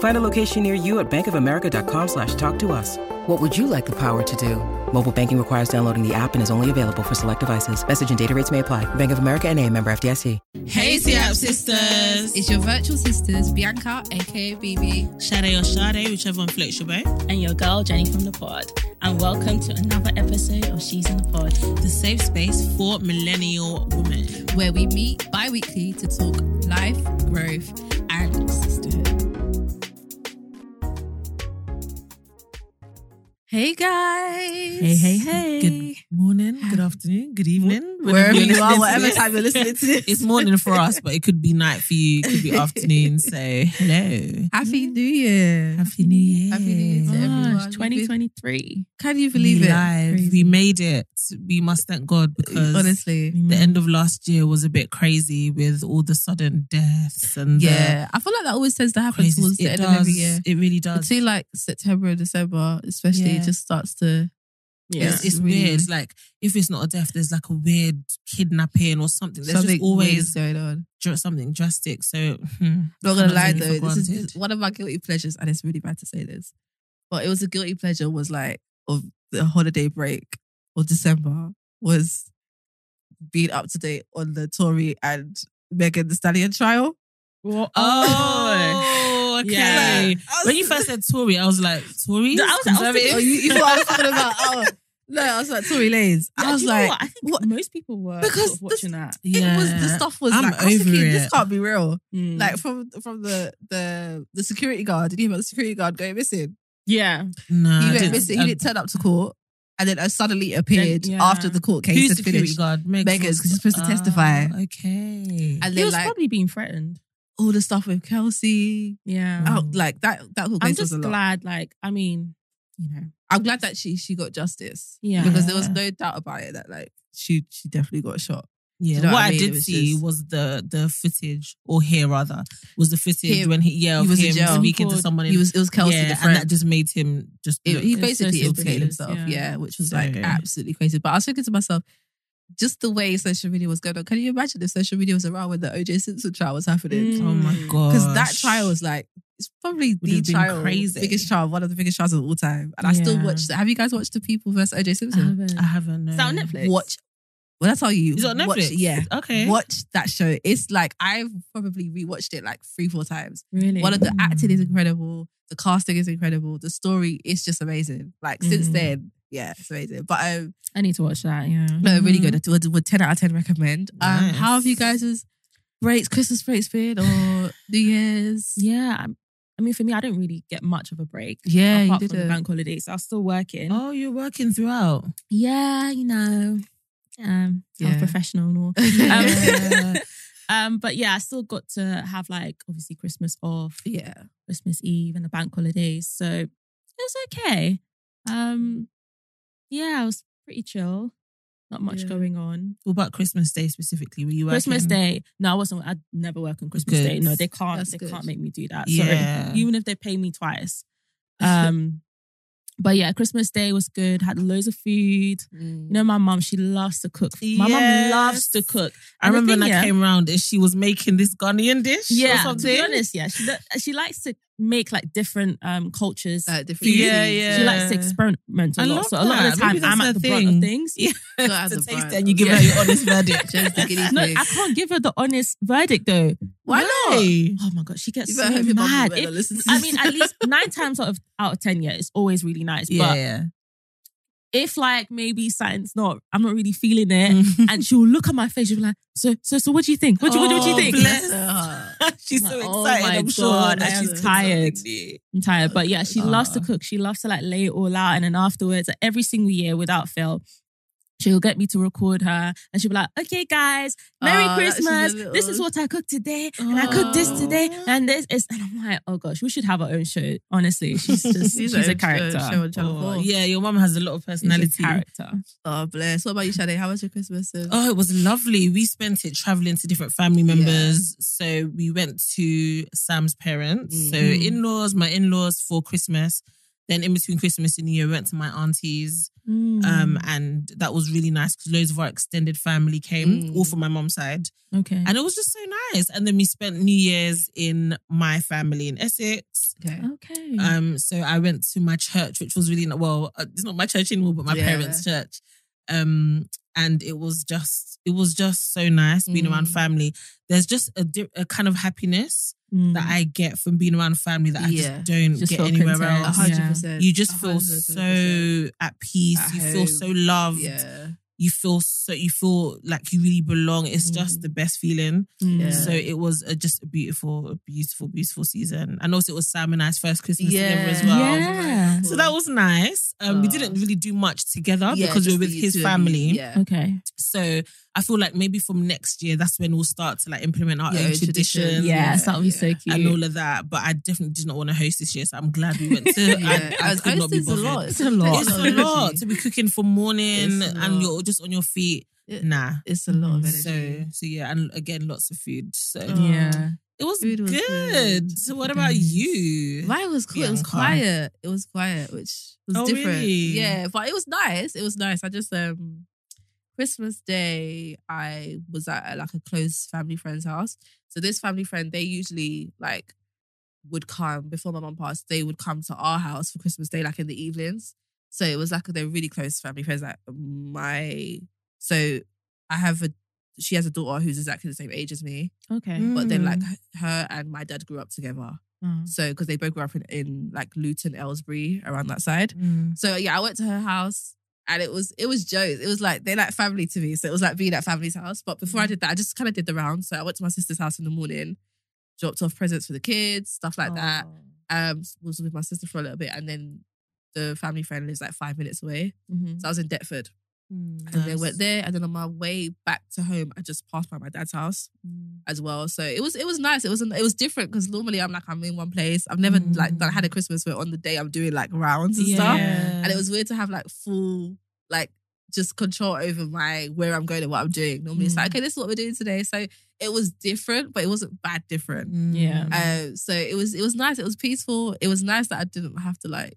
Find a location near you at bankofamerica.com slash talk to us. What would you like the power to do? Mobile banking requires downloading the app and is only available for select devices. Message and data rates may apply. Bank of America and a member FDIC. Hey, CAP sisters. It's your virtual sisters, Bianca, aka BB. Shade or Shade, whichever one floats your boat. And your girl, Jenny from the pod. And welcome to another episode of She's in the Pod. The safe space for millennial women. Where we meet bi weekly to talk life, growth, and sisterhood. Hey guys. Hey, hey, hey. Good morning, good afternoon, good evening. Wherever you are, whatever time you're listening to this. It's morning for us, but it could be night for you. It could be afternoon. So, hello. Happy New Year. Happy New Year. Happy New Year to everyone. Gosh, 2023. Can you believe we it? live. We made it. We must thank God because Honestly. the mm-hmm. end of last year was a bit crazy with all the sudden deaths and the Yeah. I feel like that always tends to happen crazy. towards the It end of does. every year. It really does. Between like September and December, especially, Yeah. It just starts to. Yeah. It's, it's really- weird. It's like if it's not a death, there's like a weird kidnapping or something. There's something just always going on. dr- something drastic. So hmm, Not gonna lie though, this is granted. is one of my guilty pleasures, and it's really bad to say this, but it was a guilty pleasure. Was like of the holiday break or December was being up to date on the Tory and Megan Thee Stallion trial. Oh, okay. Yeah. When you first said Tory, I was like, Tory? No, I was- I was thinking- Oh, you, you thought I was talking about? Oh, no, I was like Tory Lanez. I was like, what? I think what? most people were Because sort of watching that. It was the stuff was I'm like over thinking, it. this can't be real. Mm. Like from from the the the security guard. Did you hear about the security guard going missing? yeah. No, he went didn't- missing. He I- didn't turn up to court, and then uh, suddenly appeared yeah. after the court case Who's had security finished. guard? Meg's Megan's, 'cause she's supposed to Ah, testify. Okay. And He then was like probably being threatened. All the stuff with Kelsey, Yeah. oh, like that that whole I'm just glad, like, I mean, you know, I'm glad that she she got justice. Yeah. because there was no doubt about it that like she she definitely got shot. Yeah, you know what, what I I, mean? Did was see just- was the the footage, or hear rather, was the footage Him. when he yeah He was him speaking to someone. In, He was it was Kelsey yeah, and that just made him just. It- he basically so implicated himself, yeah. yeah. which was like absolutely crazy. But I was thinking to myself, just the way social media was going on. Can you imagine if social media was around when the OJ Simpson trial was happening? Mm. oh my god! Because that trial was like it's probably Would the have trial, crazy. biggest trial, one of the biggest trials of all time. And I still Yeah. watched. Have you guys watched the People versus OJ I Simpson? haven't. I haven't. Is that on. Netflix? Watch. Well, that's tell you, Is it on watch- Netflix? yeah, Okay. watch that show. It's like I've probably rewatched it like three, four times. Really? One of the acting is Mm. incredible. The casting is incredible. The story is just amazing. Like since Mm. then, yeah, it's amazing. But um, I need to watch that, yeah. no, really good. Would, would ten out of ten recommend. Um, Nice. how have you guys' breaks, Christmas breaks been or New Year's? Yeah. I'm- I mean, for me, I don't really get much of a break. Yeah, you apart did from the bank holiday. So I was still working. Oh, you're working throughout. Yeah, you know, um, Yeah. yeah. professional and all. Yeah. Um, but yeah, I still got to have like obviously Christmas off, yeah. Christmas Eve, and the bank holidays. So it was okay. Um, yeah, I was pretty chill. Not much Yeah. going on. What about Christmas Day specifically? Were you working? Christmas Day. No, I wasn't. I'd never work on Christmas Good. Day. No, they can't. That's they good. can't make me do that. Yeah. Sorry. Even if they pay me twice. Um, but yeah, Christmas Day was good. Had loads of food. You know, my mum, she loves to cook. My mum Yes. loves to cook. I And remember when I yeah- came round and she was making this Ghanaian dish. or Yeah, to be honest, yeah, she she likes to make like different um cultures. Uh, different Yeah, yeah. She likes to experiment a I lot. So a lot of that. the time, I'm her at the brunt of things. Yeah, Not as taste it and you give Yeah. her your honest verdict. Just the guinea No. I can't give her the honest verdict though. Why not? Oh my god, she gets You so better hope your mum mad. If- I mean, at least nine times out of out of ten, yeah, it's always really nice. Yeah, But yeah. if like maybe something's not, I'm not really feeling it, Mm. and she'll look at my face, she'll be like, so, so, so, what do you think? What do, what do you Oh, think? she's Like, so oh excited. my I'm sure God, that and she's tired. I'm tired, but yeah, she loves to cook. She loves to like lay it all out, and then afterwards, every single year without fail, she'll get me to record her, and she'll be like, "Okay, guys, Merry she's a Christmas! little- This is what I cooked today, and I cooked this today, and this is." And I'm like, "Oh gosh, we should have our own show." Honestly, she's just she's, her a character. show- show Oh, yeah, your mom has a lot of She's personality. character. Oh, bless. What about you, Shade? How was your Christmas? Oh, it was lovely. We spent it traveling to different family members. So we went to Sam's parents. So Mhm. in laws, my in laws for Christmas. Then in between Christmas and New Year, we went to my auntie's. Mm. Um, and that was really nice because loads of our extended family came, Mm. all from my mom's side. okay. And it was just so nice. And then we spent New Year's in my family in Essex. Okay. okay. Um, so I went to my church, which was really well. uh, It's not my church anymore, but my Yeah. parents' church. Um, and it was just, it was just so nice being around Mm. family. There's just a, di- a kind of happiness Mm. that I get from being around family that I Yeah. just don't Just get anywhere content. Else. hundred Yeah. percent. You just A feel hundred percent. so at peace. At you feel so loved. Yeah. You feel so. You feel like you really belong. It's just Mm. the best feeling. Mm. Yeah. So it was a, just a beautiful, a beautiful, beautiful season. And also it was Sam and I's first Christmas Yeah. together as well. Yeah. So that was nice. Um, we didn't really do much together Yeah, because we were with his two of you. family. Yeah. Okay. So I feel like maybe from next year, that's when we'll start to like implement our Yeah, own own tradition. traditions. Yes, that would be yeah. so cute. And all of that, but I definitely did not want to host this year, so I'm glad we went to. Yeah. I, I As could not be hostess a lot. It's a lot. It's a lot to be cooking for morning and lot. you're just on your feet. It- Nah. It's a lot of energy. So so yeah, and again, lots of food. So Oh. Yeah. it was, Food was good. good. So what about you? Mine was cool. It was quiet. It was quiet, which was Oh, different. really? Yeah, but it was nice. It was nice. I just um Christmas Day, I was at like a close family friend's house. So this family friend, they usually like would come before my mum passed. They would come to our house for Christmas Day, like in the evenings. So it was like they're really close family friends. Like my, so I have a, she has a daughter who's exactly the same age as me. Okay. But then Mm. like her and my dad grew up together. Mm. So because they both grew up in, in like Luton, Aylesbury, around that side. Mm. So yeah, I went to her house and it was it was jokes. It was like they're like family to me. So it was like being at family's house. But before I did that, I just kind of did the round. So I went to my sister's house in the morning, dropped off presents for the kids, stuff like that. Um, was with my sister for a little bit, and then the family friend lives like five minutes away. Mhm. So I was in Deptford, Mm. and then Nice. went there, and then on my way back to home, I just passed by my dad's house as well. So it was it was nice. It was it was different because normally I'm like I'm in one place. I've never Mm. like done, had a Christmas where on the day I'm doing like rounds and stuff, and it was weird to have like full like just control over my where I'm going and what I'm doing. Normally it's like Mm. okay, this is what we're doing today. So it was different, but it wasn't bad different. Mm. Yeah. Um, so it was it was nice. It was peaceful. It was nice that I didn't have to like.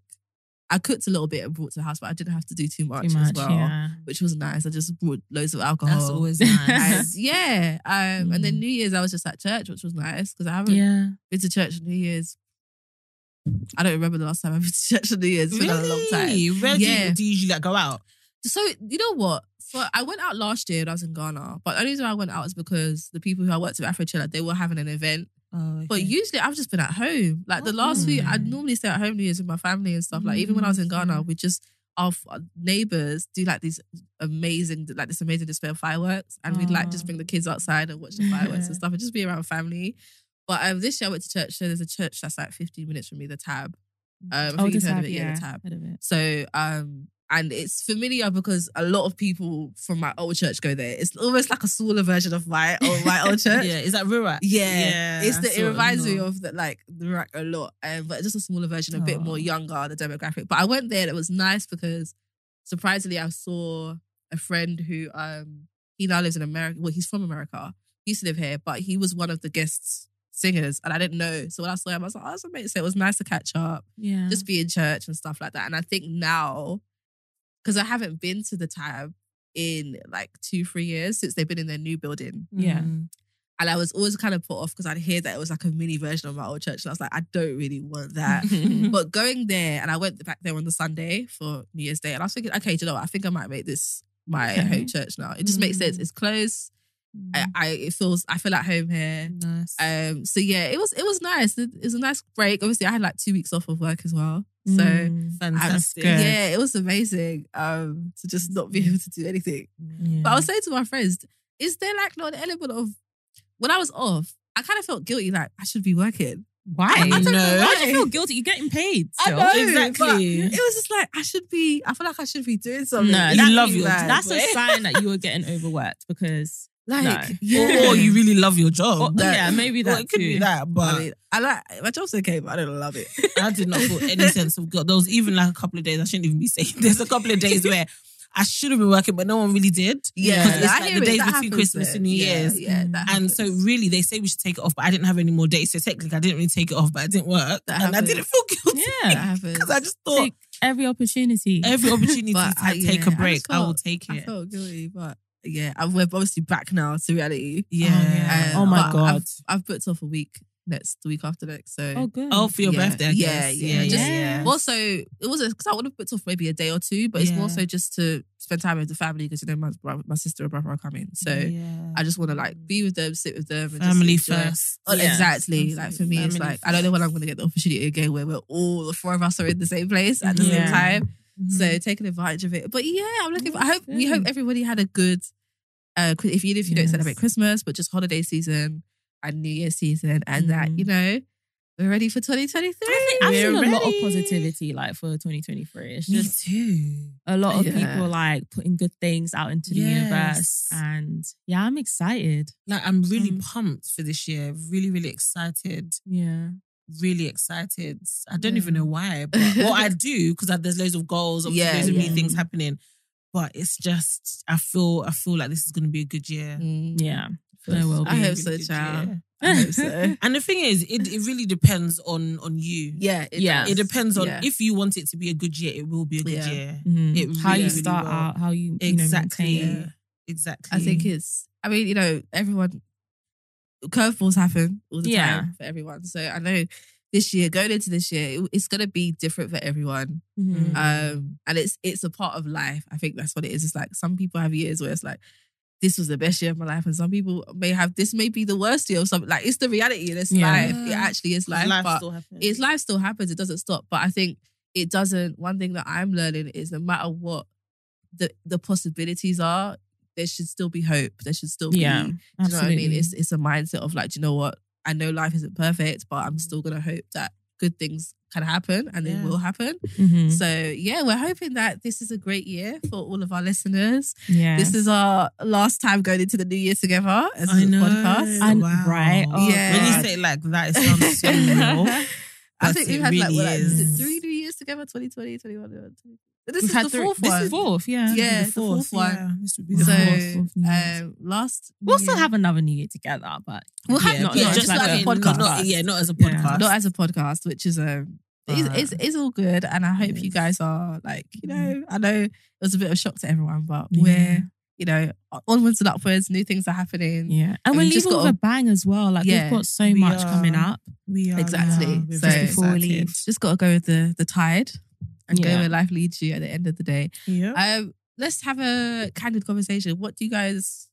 I cooked a little bit and brought to the house, but I didn't have to do too much, Too much. as well, Yeah. which was nice. I just brought loads of alcohol. That's always And nice. yeah, um, and then Mm. New Year's I was just at church, which was nice because I haven't Yeah. been to church New Year's. I don't remember the last time I've been to church New Year's. It's been a long time. Really? Where do, Yeah. you, do you usually like go out? So you know what? For I went out last year when I was in Ghana, but the only reason I went out is because the people who I worked with Afrochella, they were having an event. Oh, But usually I've just been at home. Like the last few, I Okay. normally stay at home New Year's with my family and stuff. Like even when I was in Ghana, we just our, our neighbors do like these amazing, like this amazing display of fireworks, and we'd like just Oh. bring the kids outside and watch the fireworks and stuff, and just be around family. But um, this year I went to church. So there's a church that's like 15 minutes from me, the Tab. Um, I think Oh, you've heard of it, yeah, yeah. the Tab. Heard of it. So, um, and it's familiar because a lot of people from my old church go there. It's almost like a smaller version of my old, my old church. Yeah, is that Ruach? Yeah, it's the, it reminds me of that like the rack a lot, um, but just a smaller version, a bit more Aw. younger, the demographic. But I went there, and it was nice because surprisingly, I saw a friend who um he now lives in America. Well, he's from America. He used to live here, but he was one of the guests singers, and I didn't know. So when I saw him, I was like, "Oh, that's amazing!" So it was nice to catch up Yeah. just be in church and stuff like that. And I think now, because I haven't been to the tab in like two, three years since they've been in their new building. Yeah. Mm. And I was always kind of put off because I'd hear that it was like a mini version of my old church. And I was like, I don't really want that. but going there, and I went back there on the Sunday for New Year's Day, and I was thinking, okay, do you know what? I think I might make this my Okay. home church now. It just makes sense. Mm. It's close. I, I it feels I feel at home here. Nice. Um, so yeah, it was it was nice. It, it was a nice break. Obviously, I had like two weeks off of work as well. So Mm. Fantastic. good. yeah, it was amazing um, to just not be able to do anything. Yeah. But I was saying to my friends, is there like not an element of when I was off, I kind of felt guilty, like I should be working. Why? I don't know. Why do you feel guilty? You're getting paid. I still. know, exactly. but It was just like I should be. I feel like I should be doing something. No, You love your like, That's a sign that you were getting overworked because like No. yeah. Or, or you really love your job. Or- That- yeah, maybe well, that it could be that, but I mean, I like my job's okay, but I don't love it. I did not feel any sense of guilt. There was even like a couple of days, I shouldn't even be saying there's a couple of days where I should have been working, but no one really did. Yeah, Because it's I like hear the it. days between Christmas then. and New Yeah, Year's. Yeah, that And so really they say we should take it off, but I didn't have any more days. So technically I didn't really take it off, but I didn't work. That and I didn't feel guilty. Yeah. that happens. Because I just thought take every opportunity. every opportunity to uh, I- take yeah, a I break, just I, will felt- take I it. felt guilty, but yeah, I'm, we're obviously back now to reality. Yeah. yeah. Um, Oh my God. I've, I've booked off a week next, the week after next. So oh, good. Oh, for your Yeah. birthday, I Yeah, guess. yeah, yeah, just- yeah. Also, it wasn't because I would have booked off maybe a day or two, but it's more so just to spend time with the family because you know my brother, my sister and brother are coming. So Yeah. I just want to like be with them, sit with them, and family just first. Oh, Yeah. exactly. Like for me, it's Family like I don't know when I'm going to get the opportunity again where we're all the four of us are in the same place at the Yeah. same time. Mhm. So taking advantage of it. But yeah, I'm looking. For, I hope we hope everybody had a good. Uh, if even if you don't celebrate Christmas, but just holiday season and New Year season, and that Mm. you know we're ready for 2023. I've We're seen a lot of positivity like for 2023. It's Me just too. a lot of Yeah. people like putting good things out into the universe. And yeah, I'm excited. Like I'm really Um, pumped for this year. Really, really excited. Yeah. Really excited. I don't Yeah. even know why, but what I do because there's loads of goals, obviously Yeah, loads of new things happening. But it's just I feel I feel like this is going to be a good year. Mm. Yeah. There will be. I hope so, good child. year. I hope so. And the thing is, it, it really depends on on you. Yeah, it Yeah. does. It depends on Yeah. if you want it to be a good year, it will be a good Yeah. year. Mhm. It how you really, really start out, how you, you know, Exactly. maintain. Yeah. Exactly. I think it's. I mean, you know, everyone curveballs happen all the Yeah. time for everyone. So I know this year, going into this year, it- it's going to be different for everyone. Mhm. Um, and it's it's a part of life. I think that's what it is. It's like some people have years where it's like. This was the best year of my life, and some people may have this may be the worst year of something. Like it's the reality in this Yeah. life. It actually is life, life but still happens. it's life still happens. It doesn't stop. But I think it doesn't. One thing that I'm learning is no matter what the the possibilities are, there should still be hope. There should still be. Yeah. Do you know what I mean? It's it's a mindset of like, do you know what? I know life isn't perfect, but I'm still gonna hope that good things can happen and Yeah. they will happen. Mhm. So yeah, we're hoping that this is a great year for all of our listeners. yeah. This is our last time going into the new year together as I a know. podcast. And- wow. right. Oh, Yeah. When you say it like that, it sounds so real. I think it we've had like, really what, like is three new years together 2020, 21. 22. This We've is the three- fourth this one. is fourth, yeah. Yeah, The the fourth one. yeah. This would be the So, fourth. fourth um, last We'll still have another New Year together, but We'll have not, yeah, not just like like a a podcast. not- yeah, not as a Yeah. podcast. not as a podcast, which is um, it's, it's, it's all good, and I hope you guys are like, you know, I know it was a bit of a shock to everyone, but Yeah. we're, you know, onwards and upwards. New things are happening. yeah. And And we're leaving with gotta- a bang as well. Like Yeah, we've got so much are. coming up. we are Exactly. we are. So- Before we leave. Just got to go with the the tide and go where life leads you at the end of the day. Yeah. Um, let's have a candid conversation. What do you guys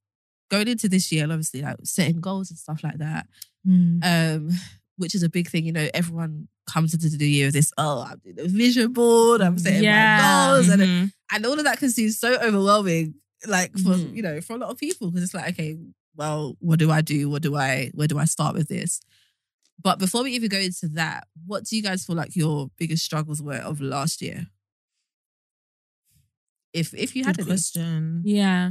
going into this year? Obviously, like setting goals and stuff like that. Mm. um, which is a big thing. You know, everyone comes into the new year with this, oh, I'm doing a vision board, I'm setting Yeah. my goals, and, Mhm. and all of that can seem so overwhelming, like for Mhm. you know, for a lot of people, because it's like, okay, well, what do I do? What do I, where do I start with this? But before we even go into that, what do you guys feel like your biggest struggles were of last year? If if you had Good any. question. Yeah.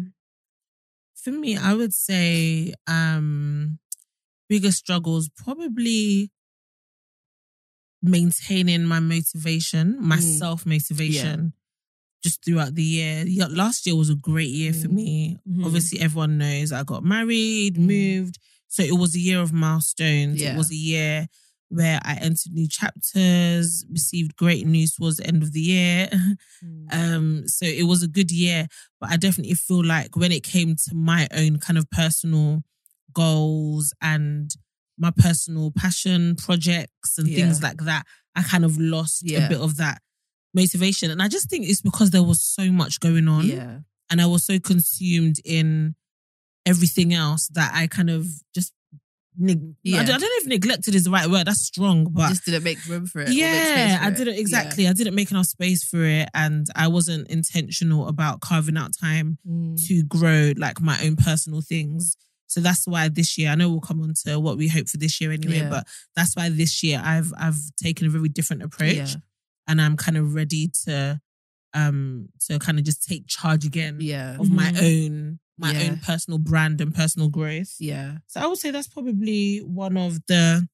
For me, I would say um biggest struggles probably maintaining my motivation, my Mm. self motivation, just throughout the year. Yeah, last year was a great year for Mm. me. Mhm. Obviously, everyone knows I got married, Mm. moved. So it was a year of milestones. Yeah. It was a year where I entered new chapters, received great news towards the end of the year. Mm. Um, so it was a good year, but I definitely feel like when it came to my own kind of personal goals and my personal passion projects and things like that, I kind of lost Yeah. a bit of that motivation. And I just think it's because there was so much going on yeah, and I was so consumed in everything else that I kind of just neg- Yeah. I, don't, know if neglected is the right word. That's strong, but just didn't make room for it. or make space yeah, for I didn't exactly. I didn't make enough space for it, and I wasn't intentional about carving out time Mm. to grow like my own personal things. So that's why this year, I know we'll come on to what we hope for this year anyway, Yeah. but that's why this year I've I've taken a very different approach Yeah. and I'm kind of ready to um to kind of just take charge again Yeah. of my Mhm. own my Yeah. own personal brand and personal growth. Yeah. So I would say that's probably one of the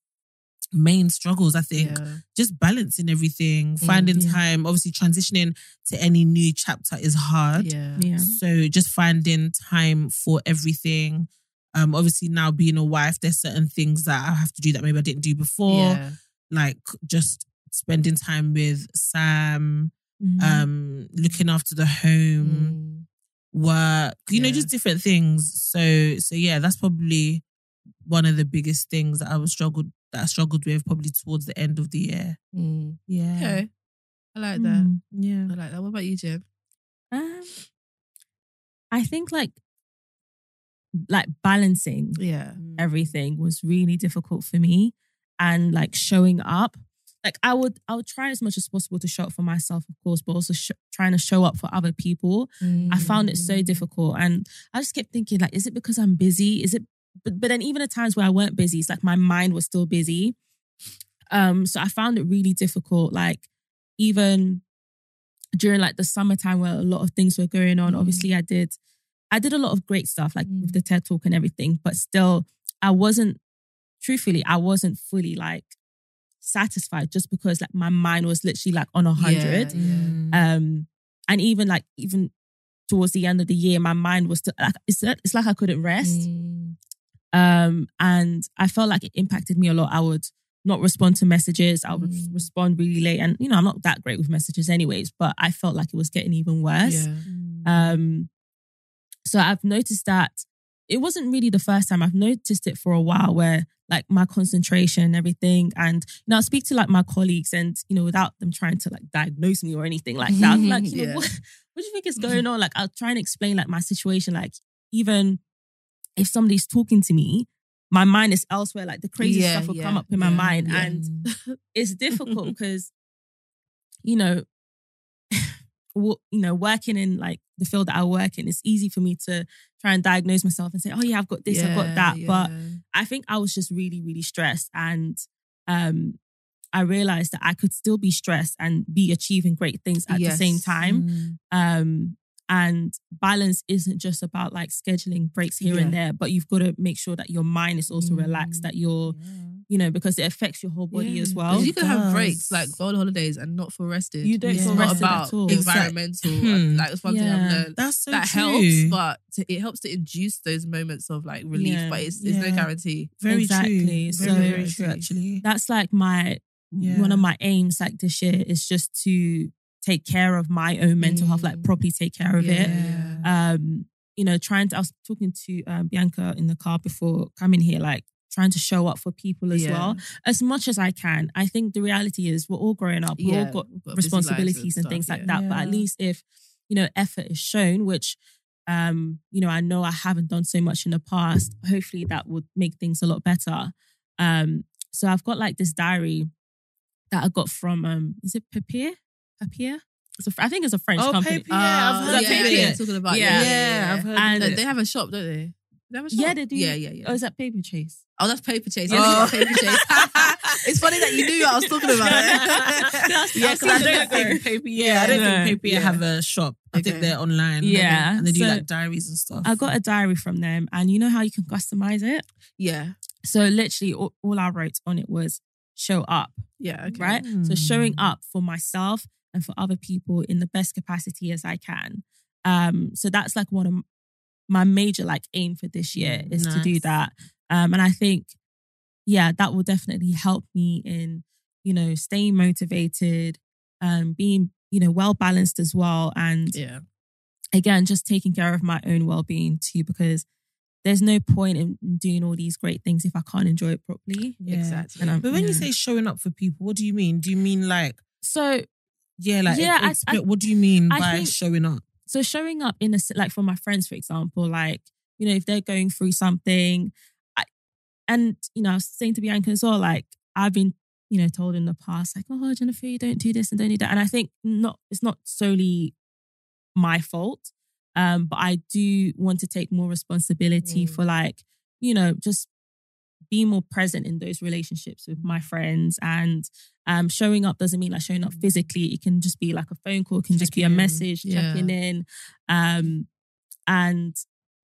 main struggles, I think. Yeah. Just balancing everything, finding yeah. time. Obviously, transitioning to any new chapter is hard. Yeah. Yeah. So just finding time for everything. Um, obviously now being a wife, there's certain things that I have to do that maybe I didn't do before. Yeah. Like just spending time with Sam, Mhm. um, looking after the home, Mm. Work, you know, just different things. So so yeah, that's probably one of the biggest things that I was struggled that I struggled with probably towards the end of the year. Mm. Yeah. Okay. I like that. Mm. Yeah. I like that. What about you, Jim? Um, I think like like balancing Yeah. everything was really difficult for me and like showing up like i would i would try as much as possible to show up for myself of course but also sh- trying to show up for other people i found it so difficult and i just kept thinking like is it because i'm busy is it but, but then even at times where i weren't busy it's like my mind was still busy um so i found it really difficult like even during like the summertime where a lot of things were going on Mm. obviously i did i did a lot of great stuff like Mm. with the ted talk and everything but still i wasn't truthfully i wasn't fully like satisfied just because like my mind was literally like on a hundred Mm. um and even like even towards the end of the year my mind was still like it's, it's like i couldn't rest Mm. um and i felt like it impacted me a lot i would not respond to messages i would Mm. respond really late and you know i'm not that great with messages anyways but i felt like it was getting even worse Yeah. um so i've noticed that it wasn't really the first time. I've noticed it for a while where like my concentration and everything and you know i speak to like my colleagues and you know without them trying to like diagnose me or anything like that I'm like you know what, what do you think is mm-hmm. going on? Like i'll try and explain like my situation like even if somebody's talking to me my mind is elsewhere like the crazy Yeah, stuff will yeah, come up in my mind yeah. and mm. it's difficult because you know you know working in like the field that I work in it's easy for me to try and diagnose myself and say oh yeah I've got this I've got Yeah, that but. I think I was just really really stressed and um I realized that I could still be stressed and be achieving great things at the same Yes. time um and balance isn't just about like scheduling breaks here and there but you've got to make sure that your mind is also relaxed Mm. that you're you know because it affects your whole body Yeah. as well. you can have breaks like go on holidays and not feel rested. You don't it's feel not rested about at all. environmental. Hmm. Like it's one thing I've learned. That's so that true. helps, but to, it helps to induce those moments of like relief. Yeah. But it's, it's no guarantee. very Exactly. true. So- Very, very true actually. that's like my Yeah. one of my aims like this year is just to take care of my own mental health like Mm. properly take care of it um you know trying to i was talking to um, bianca in the car before coming here like trying to show up for people as Yeah. well as much as i can i think the reality is we're all growing up we Yeah, all got got responsibilities and, stuff, things like yeah. that but at least if you know effort is shown which um you know i know i haven't done so much in the past hopefully that would make things a lot better um so i've got like this diary that i got from um is it papier papier it's a, I think it's a French Oh, company. Papier, I've Oh, heard yeah, of yeah, Talking about Yeah. yeah, yeah, Yeah, I've heard And- of They, it. they have a shop, don't they? They have a shop. Yeah, they do. Yeah, yeah, yeah. Oh, is that Paperchase? Oh, that's Paperchase. Oh. Oh, Paperchase. it's funny that you knew what I was talking about. Yeah, I've because I don't think paper. Yeah, I don't Yeah. think paper Yeah. have a shop. I think they're online. Yeah, and they do so- like diaries and stuff. I got a diary from them, and you know how you can customize it. yeah, So literally, all, all I wrote on it was "show up," yeah. Okay. right? So Mm. showing up for myself and for other people in the best capacity as I can. Um, so that's like one of my major like aim for this year is to do that. Um, and I think, yeah, that will definitely help me in, you know, staying motivated, um, being, you know, well balanced as well. And Yeah. again, just taking care of my own well being too, because there's no point in doing all these great things if I can't enjoy it properly. Yeah. Exactly. But when you say showing up for people, what do you mean? Do you mean like So, yeah, like Yeah, I- ex- I- what do you mean I by think- showing up? so showing up in a like for my friends, for example, like you know if they're going through something, I and you know, I was saying to Bianca as well, like I've been, you know, told in the past, like, oh, Jennifer, you don't do this and don't do that. And I think not, it's not solely my fault. Um, but I do want to take more responsibility Mm. for like, you know, just being more present in those relationships with my friends and um showing up doesn't mean like showing up physically. It can just be like a phone call, it can just be a Checking message, Yeah. checking in. Um and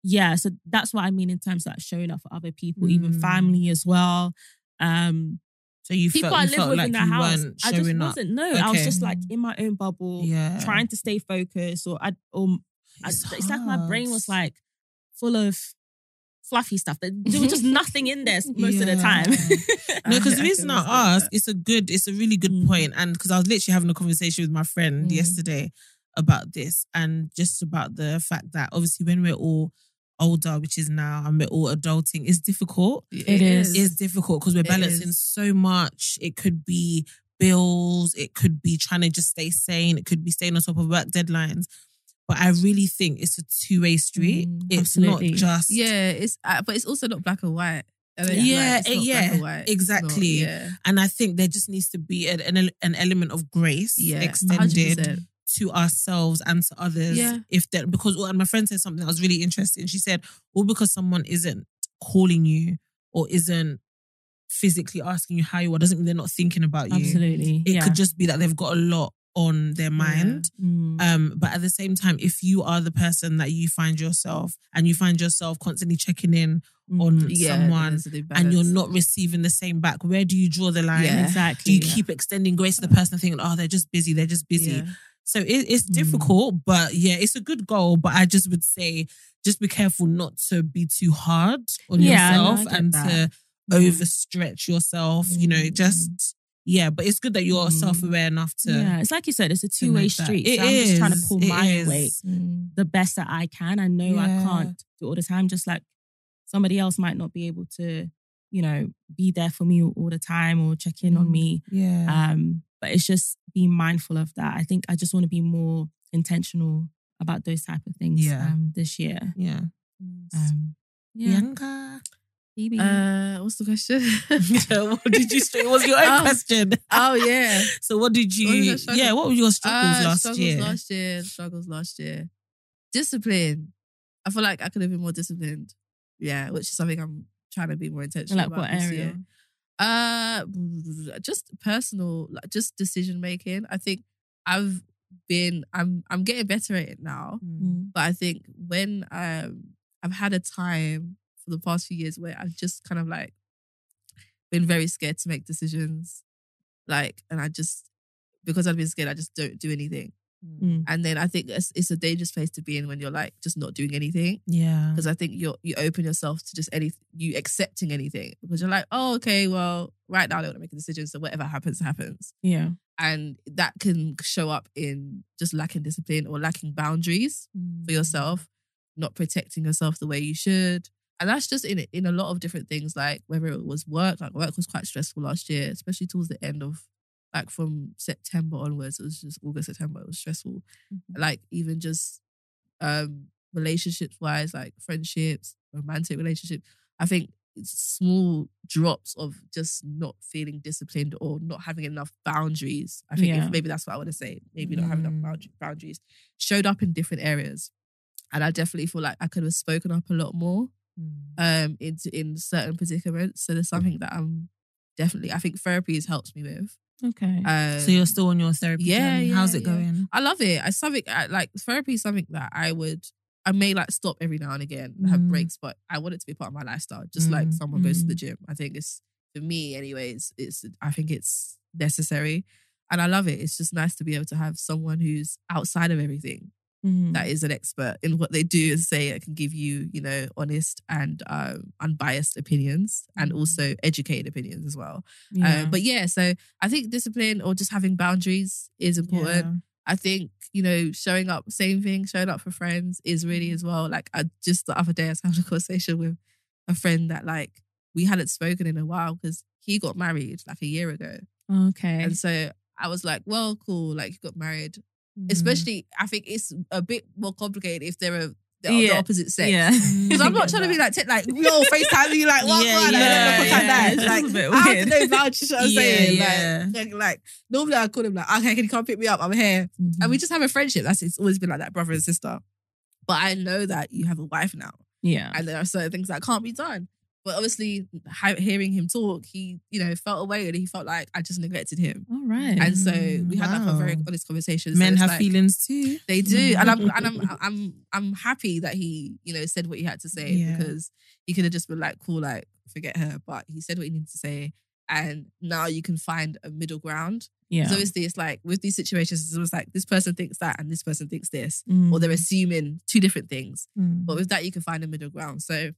yeah, so that's what I mean in terms of like showing up for other people, even Mm. family as well. Um So you people felt, I you live felt with like in the house. I just wasn't. No, I was just like in my own bubble, Yeah. trying to stay focused, or I or I, it's like my brain was like full of fluffy stuff. There there was just nothing in there most of the time. No, because the reason can I understand asked, it's a good, it's a really good Mm. point, and because I was literally having a conversation with my friend Mm. yesterday about this, and just about the fact that obviously when we're all older, which is now, and we're all adulting, it's difficult. It is. It's difficult because we're balancing so much. It could be bills, it could be trying to just stay sane, it could be staying on top of work deadlines. But I really think it's a two way street. Mm, it's absolutely. not just Yeah, it's uh, but it's also not black and white. I Yeah, like, yeah, white. It's not- exactly. yeah, And I think there just needs to be an, an, an element of grace yeah, extended 100%. to ourselves and to others. Yeah. If that because and my friend said something that was really interesting. She said, "Well, because someone isn't calling you or isn't physically asking you how you are doesn't mean they're not thinking about you. Absolutely. It yeah. could just be that they've got a lot on their mind. Mm. Um, but at the same time, if you are the person that you find yourself and you find yourself constantly checking in on Mm. Yeah, someone there's a new and you're not receiving the same back, where do you draw the line? Yeah. exactly. Do you keep extending grace to the person thinking, oh, they're just busy, they're just busy? Yeah. So it, it's Mm. difficult, but yeah, it's a good goal. But I just would say, just be careful not to be too hard on Yeah, no, yourself get and that. to Mm. overstretch yourself. You know, Mm. just yeah. But it's good that you're Mm. self aware enough to. yeah, it's like you said, it's a two way street. It so I'm just trying to pull it my is. weight Mm. the best that I can. I know I can't do it all the time. Just like somebody else might not be able to, you know, be there for me all the time or check in on Mm. me. Yeah. Um, but it's just being mindful of that. I think I just want to be more intentional about those type of things Yeah. um, this year. yeah. Um, yeah. Bianca. BB. Uh, what's the question? what did you say? It was your own Oh. question. oh yeah, So what did you? struggle? yeah, what were your struggles Uh, last struggles year? last year. Struggles last year. Discipline. I feel like I could have been more disciplined. Yeah, which is something I'm trying to be more intentional like about what this area? year. Uh, just personal, like just decision making. I think I've been. I'm. I'm getting better at it now. Mm. But I think when um I've had a time for the past few years where I've just kind of like been very scared to make decisions. Like, and I just because I've been scared, I just don't do anything. Mm. And then I think it's, it's a dangerous place to be in when you're like just not doing anything. Yeah. Because I think you you open yourself to just any you accepting anything because you're like, oh okay, well right now I don't want to make a decision, so whatever happens happens Yeah. and that can show up in just lacking discipline or lacking boundaries Mm. for yourself, not protecting yourself the way you should. And that's just in in a lot of different things, like whether it was work, like work was quite stressful last year, especially towards the end of like from September onwards. It was just August, September, it was stressful. Like even just um relationships wise, like friendships, romantic relationships. I think small drops of just not feeling disciplined or not having enough boundaries. I think Yeah. if, maybe that's what I want to say. Maybe not having enough boundaries showed up in different areas, and I definitely feel like I could have spoken up a lot more. Um in in certain predicaments. So there's something that I'm definitely. I think therapy has helped me with. Okay. Um, So you're still on your therapy yeah, journey. yeah, How's it yeah. going? I love it. I something I, like therapy is something that I would I may like stop every now and again and have Mm. breaks, but I want it to be part of my lifestyle. Just like Mm, someone goes to the mm. gym. I think it's for me anyways, it's I think it's necessary. And I love it. It's just nice to be able to have someone who's outside of everything Mhm. that is an expert in what they do and say it can give you, you know, honest and um, unbiased opinions and Mm. also educated opinions as well. Yeah. Uh, but yeah, so I think discipline or just having boundaries is important. I think, you know, showing up, same thing, showing up for friends is really as well. Like I just the other day I was having a conversation with a friend that like we hadn't spoken in a while because he got married like a year ago. okay. And so I was like, well, cool, like you got married. Mm. Especially I think it's a bit more complicated if there are the, the Yeah. opposite sex. Yeah. Because I'm not trying to be like, take, like, we all FaceTime you, like, what, Yeah, what, yeah, like, yeah. that. It's Like, I weird. know about you, know what I'm Yeah, saying? yeah. Like, like, like, normally I call him, like, okay, can you come pick me up? I'm here. Mm-hmm. And we just have a friendship. That's It's always been like that, brother and sister. But I know that you have a wife now. yeah. And there are certain things that can't be done. But obviously, hearing him talk, he, you know, felt away and he felt like I just neglected him. All right. And so we had like a very honest conversation. So Men have like- feelings too. They do, and I'm and I'm I'm I'm happy that he you know said what he had to say Yeah. because he could have just been like cool, like forget her, but he said what he needed to say, and now you can find a middle ground. yeah. So obviously, it's like with these situations, it's always like this person thinks that and this person thinks this, Mm. or they're assuming two different things. Mm. But with that, you can find a middle ground. So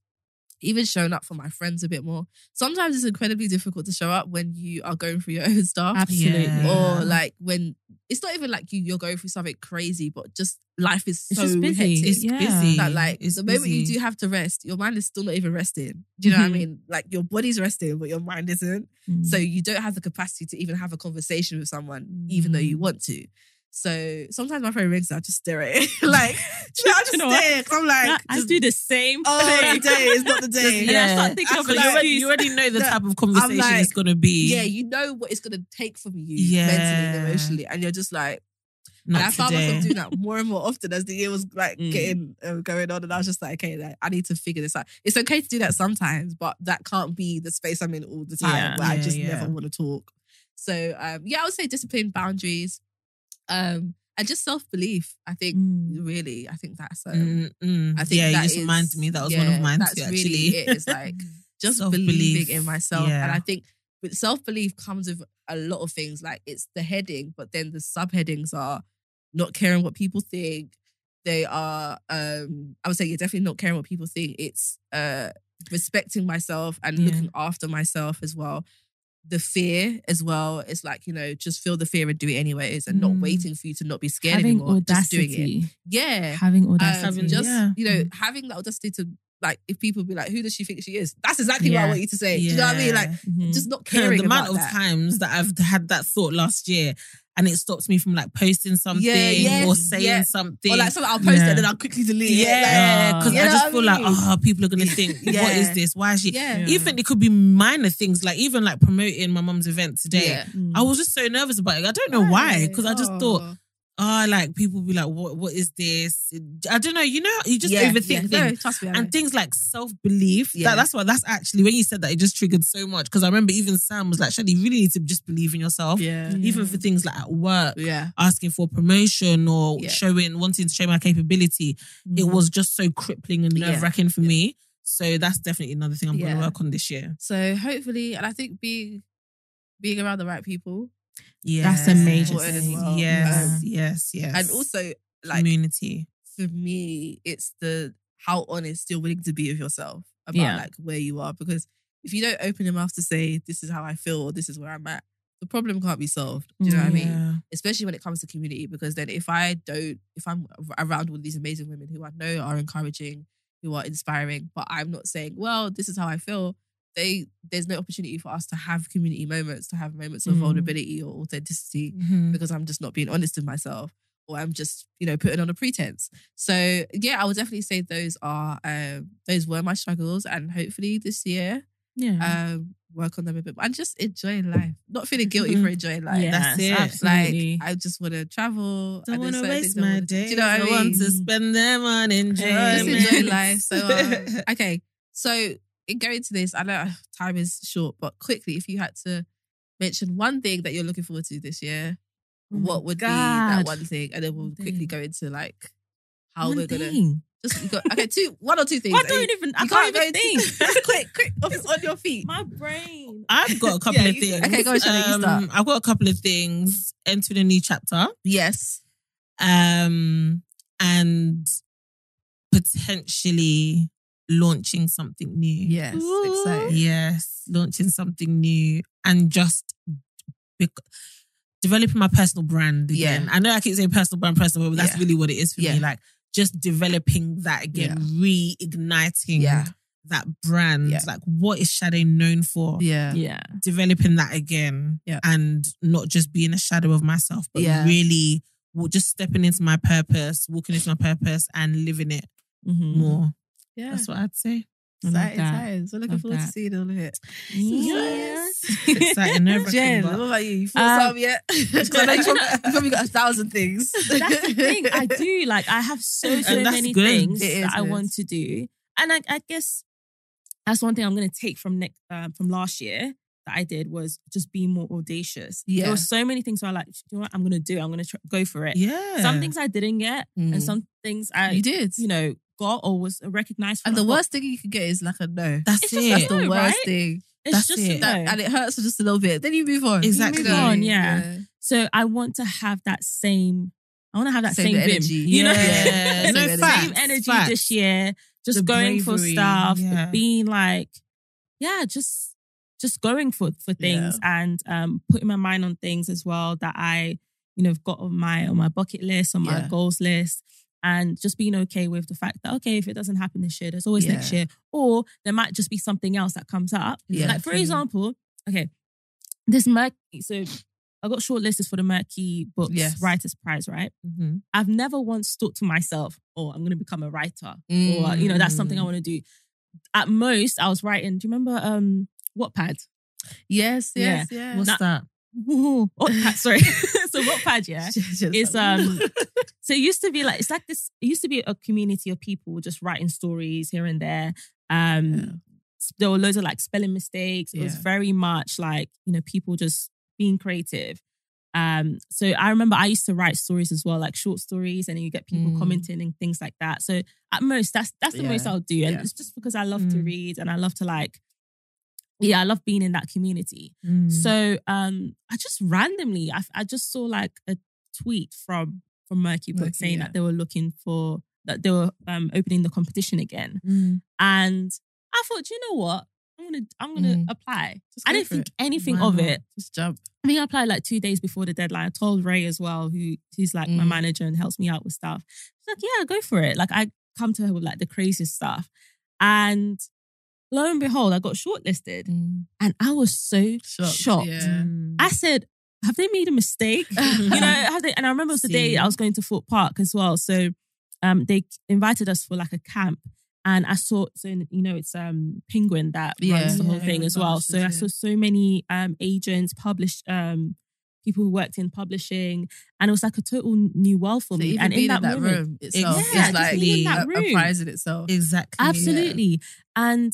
even showing up for my friends a bit more. Sometimes it's incredibly difficult to show up when you are going through your own stuff. Absolutely. Yeah. Or like when it's not even like you you're going through something crazy, but just life is It's so just busy. hectic. It's Yeah. busy. that like it's the moment you do have to rest, your mind is still not even resting. Do you know what I Mhm. mean? Like your body's resting, but your mind isn't. Mm. So you don't have the capacity to even have a conversation with someone, even though you Mm. want to. So sometimes my phone rings and I just stare at it. like, you know, I Do just you know what? stare 'cause I'm like, I, I just- do the same oh, thing. the day is not the day. And I start thinking I of feel an you, already, you already know the No, type of conversation like, it's gonna be. Yeah, you know what it's gonna take from you Yeah. mentally and emotionally, and you're just like, Not and I found today. myself doing that more and more often as the year was like Mm. getting uh, going on, and I was just like, okay, like, I need to figure this out. It's okay to do that sometimes, but that can't be the space I'm in all the time Yeah. where I just yeah. never want to talk. So um, yeah, I would say discipline, boundaries, um, and just self belief. I think Mm. really, I think that's um, Mm. I think yeah, that you just is- reminded me. That was one of mine that's too, really actually. it. It's like just Self-belief, believing in myself. yeah. And I think self belief comes with a lot of things. Like it's the heading, but then the subheadings are not caring what people think. They are, um, I would say, you're definitely not caring what people think. It's uh, respecting myself and Yeah. looking after myself as well. The fear as well. It's like, you know, just feel the fear and do it anyways and not Mm. waiting for you to not be scared Having anymore. Just doing it. Yeah. Having Um, audacity. Having- just yeah. you know, Mm. having that audacity to like, if people be like, "Who does she think she is?" That's exactly what I want you to say. Do you know what I mean? Like, Mhm. just not caring the amount of that. times that I've had that thought last year, and it stops me from like posting something yes, or saying yeah. something. Or like, something I'll post Yeah. it and then I'll quickly delete it. yeah, Like, because you I just feel I like, oh, people are gonna think, what Yeah. is this? Why is she? yeah, Yeah. Even it could be minor things, like even like promoting my mom's event today. yeah. Mm. I was just so nervous about it. I don't know why, because I just thought, oh, like people be like, what, what is this? I don't know. You know, you just yeah, overthink yeah. things. No, me. And things like self belief. Yeah. That, that's what. That's actually when you said that, it just triggered so much. Because I remember even Sam was like, Shelly, you really need to just believe in yourself." yeah, Even for things like at work, yeah, asking for promotion or showing, wanting to show my capability, it Mhm. was just so crippling and nerve wracking for me. So that's definitely another thing I'm going to work on this year. So hopefully, and I think being being around the right people, Yeah, That's a major thing. well. Yes, Um, yes, yes. and also like community. for me, it's the how honest you're willing to be with yourself about Yeah. like where you are. Because if you don't open your mouth to say this is how I feel or this is where I'm at, the problem can't be solved. Do you know what I mean? Especially when it comes to community, because then if I don't, if I'm around all these amazing women who I know are encouraging, who are inspiring, but I'm not saying, well, this is how I feel. They there's no opportunity for us to have community moments, to have moments of Mm. vulnerability or authenticity Mhm. because I'm just not being honest with myself or I'm just, you know, putting on a pretense. So yeah, I would definitely say those are um those were my struggles and hopefully this year Yeah. um work on them a bit more and just enjoying life. Not feeling guilty for enjoying life. Yes, that's it. Absolutely. Like I just want to travel. Don't and want to waste my wanna do. you know what I mean? want to spend them on enjoyment. just enjoy life. So um, okay, so in going to this, I know time is short, but quickly, if you had to mention one thing that you're looking forward to this year, Oh what would be that one thing? And then we'll quickly go into like how One we're gonna just got, okay, two, one or two things. I don't even. I can't go even think. into- quick, quick, off, on your feet. My brain. I've got a couple Yeah, of you- things. okay, go on, Shannon, you start. Um, I've got a couple of things. Entering a new chapter, Yes. um, and potentially launching something new. Yes. Exciting. Yes, launching something new and just bec- developing my personal brand again. Yeah. I know I keep saying personal brand, personal brand, but that's Yeah. really what it is for Yeah. me. Like just developing that again, reigniting Yeah. that brand. Yeah. Like what is Shadow known for? Yeah. Yeah. Developing that again. Yeah. And not just being a shadow of myself, but Yeah. really well, just stepping into my purpose, walking into my purpose and living it Mhm. more. Yeah. That's what I'd say. Exciting times. We're looking forward to seeing all of it. Yes. Exciting, nerve-wracking, Jen, what about you? You thought Um, some yet? 'Cause I know you probably, got a thousand things. That's the thing. I do. Like I have so so many good. things is that I good. want to do, and I, I guess that's one thing I'm going to take from next um, from last year that I did was just be more audacious. Yeah. There were so many things where I like, you know what I'm going to do? I'm going to tr- go for it. Yeah. Some things I didn't get, Mm. and some things I you did. you know got or was recognized. For and the worst thing you could get is like a no. That's It's it. just That's the worst right? thing. it's that's just it. no. That, and it hurts for just a little bit. Then you move on. Exactly. You move on, yeah. So I want to have that same. I want to have that Same same, vim, energy. You know, Yeah. No, same facts, energy facts. this year. Just The going for stuff, yeah. being like, yeah, just just going for for things and um putting my mind on things as well that I you know have got on my on my bucket list on my Yeah. goals list. And just being okay with the fact that okay, if it doesn't happen this year, there's always Yeah. next year, or there might just be something else that comes up. Yeah. Like for example, okay, this Merky. So I got shortlisted for the Merky Books Yes. Writers Prize, right? Mhm. I've never once thought to myself, "Oh, I'm going to become a writer," Mm. or you know, that's something I want to do. At most, I was writing. Do you remember um Wattpad? Yes, yes, yeah. What's Nah. that? Wattpad, sorry. so Wattpad, yeah. It's um so it used to be like it's like this it used to be a community of people just writing stories here and there um there were loads of like spelling mistakes it was very much like you know people just being creative um so i remember i used to write stories as well like short stories and you get people Mm. commenting and things like that so at most that's that's the most i'll do and Yeah. it's just because i love to Mm. read and i love to like yeah i love being in that community Mm. so um, I just randomly, I, I just saw like a tweet from from Merky Book Merky, saying yeah. that they were looking for that they were um, opening the competition again, Mm. and I thought, you know what? I'm gonna I'm gonna Mm. apply. Just I didn't think it. anything Why of not? it. Just jump. I think I applied like two days before the deadline. I told Ray as well, who who's like my Mm. manager and helps me out with stuff. She's like, "Yeah, go for it." Like I come to her with like the craziest stuff, and lo and behold, I got shortlisted, and I was so Shocked, shocked. yeah. Mm. I said, have they made a mistake? you know, have they? And I remember it was the day I was going to Fort Park as well. So um, they invited us for like a camp. And I saw, so you know, it's um Penguin that Yeah. runs the whole Yeah, thing as well. So I saw so many um agents, published um people who worked in publishing, and it was like a total new world for So me. even and being in that, moment, room itself Yeah, is like being in that a, a prize in itself. Exactly. Absolutely. And,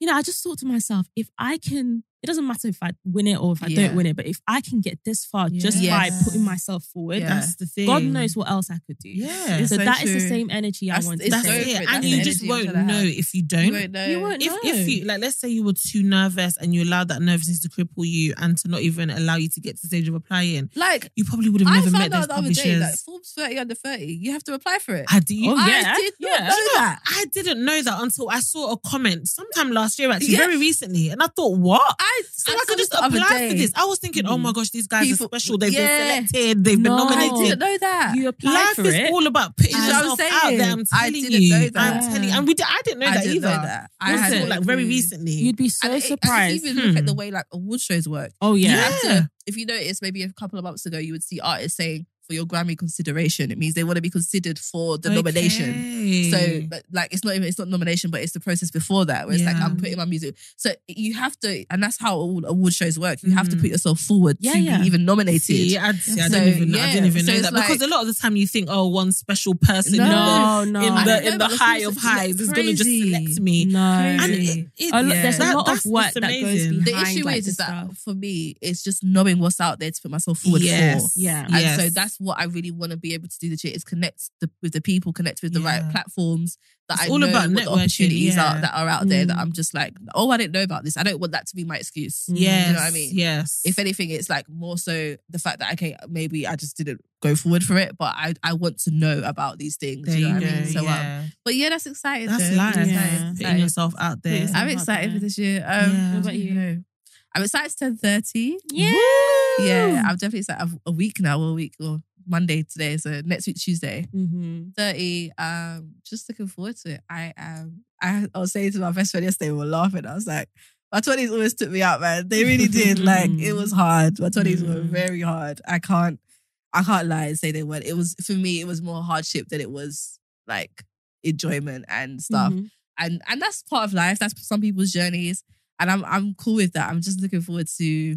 you know, I just thought to myself, if I can, it doesn't matter if I win it or if I Yeah. don't win it, but if I can get this far just Yes. by putting myself forward, Yeah. That's the thing. God knows what else I could do. Yeah. It's So, so that is the same energy I want to That's so it. different. And you just won't know if you You don't. won't know. You won't if know. if you like, let's say you were too nervous and you allowed that nervousness to cripple you and to not even allow you to get to the stage of applying, Like you probably would have I never met those out the other day, publishers. like Forbes 30 under 30, you have to apply for it. How do? Oh, I yeah. I did not Yeah. know Do that. I didn't know that until I saw a comment sometime last year, actually, Yeah. very recently, and I thought, what? I, So I, could just apply for this. I was thinking, oh my gosh, these guys People- are special. They've Yeah. been selected. They've been No. I nominated. didn't know that. You apply Life for is it. all about putting That's what I'm yourself out there. I'm saying. I telling didn't you. know I'm that. telling you. And we did, I didn't know I that didn't either. know that. I I had saw to it like very recently. You'd be so And surprised. You even look at Hmm. the way like award shows work, oh, you yeah. have Yeah. to, if you notice, maybe a couple of months ago, you would see artists saying for your Grammy consideration, it means they want to be considered for the nomination. So, but, like, it's not even it's not nomination, but it's the process before that, where it's like I'm putting my music. So you have to, and that's how all award shows work. You have to put mm. yourself forward Yeah, to yeah. be even nominated. See, I, see, I So, didn't even, I didn't even So know it's that because like- a lot of the time you think, oh, one special person No, in the No, no. in the in the high of is, highs is going to just crazy. select me. no. And it, it, A lot- Yeah. There's a lot that's of work what's that goes amazing. behind the issue like, is, is that for me, it's just knowing what's out there to put myself forward Yes. for. Yeah. And so that's what I really want to be able to do this year is connect the, with the people, connect with the Yeah. right platforms that It's I all know about what the opportunities yeah. are that are out there that Mm. I'm just like, oh, I didn't know about this. I don't want that to be my excuse. Yes, You know what I mean? Yes. If anything, it's like more so the fact that okay, maybe I just didn't go forward for it, but I I want to know about these things. there you know you what go. I mean? So, um, but yeah, that's exciting. that's though. life. Yeah. exciting. Putting yourself out there. I'm excited for this year. Um, Yeah. What about you you? know, I'm excited. It's ten thirty. Yeah. Yeah, I'm definitely excited. I've- A week now, a week or Monday today, so next week Tuesday. Mm-hmm. 30. Um, just looking forward to it. I um I, I was saying to my best friend yesterday, we were laughing. I was like, my 20s always took me out, man. They really did. like it was hard. My 20s were very hard. I can't I can't lie and say they weren't. It was for me, it was more hardship than it was like enjoyment and stuff. Mhm. And and that's part of life. That's some people's journeys. And I'm I'm cool with that. I'm just looking forward to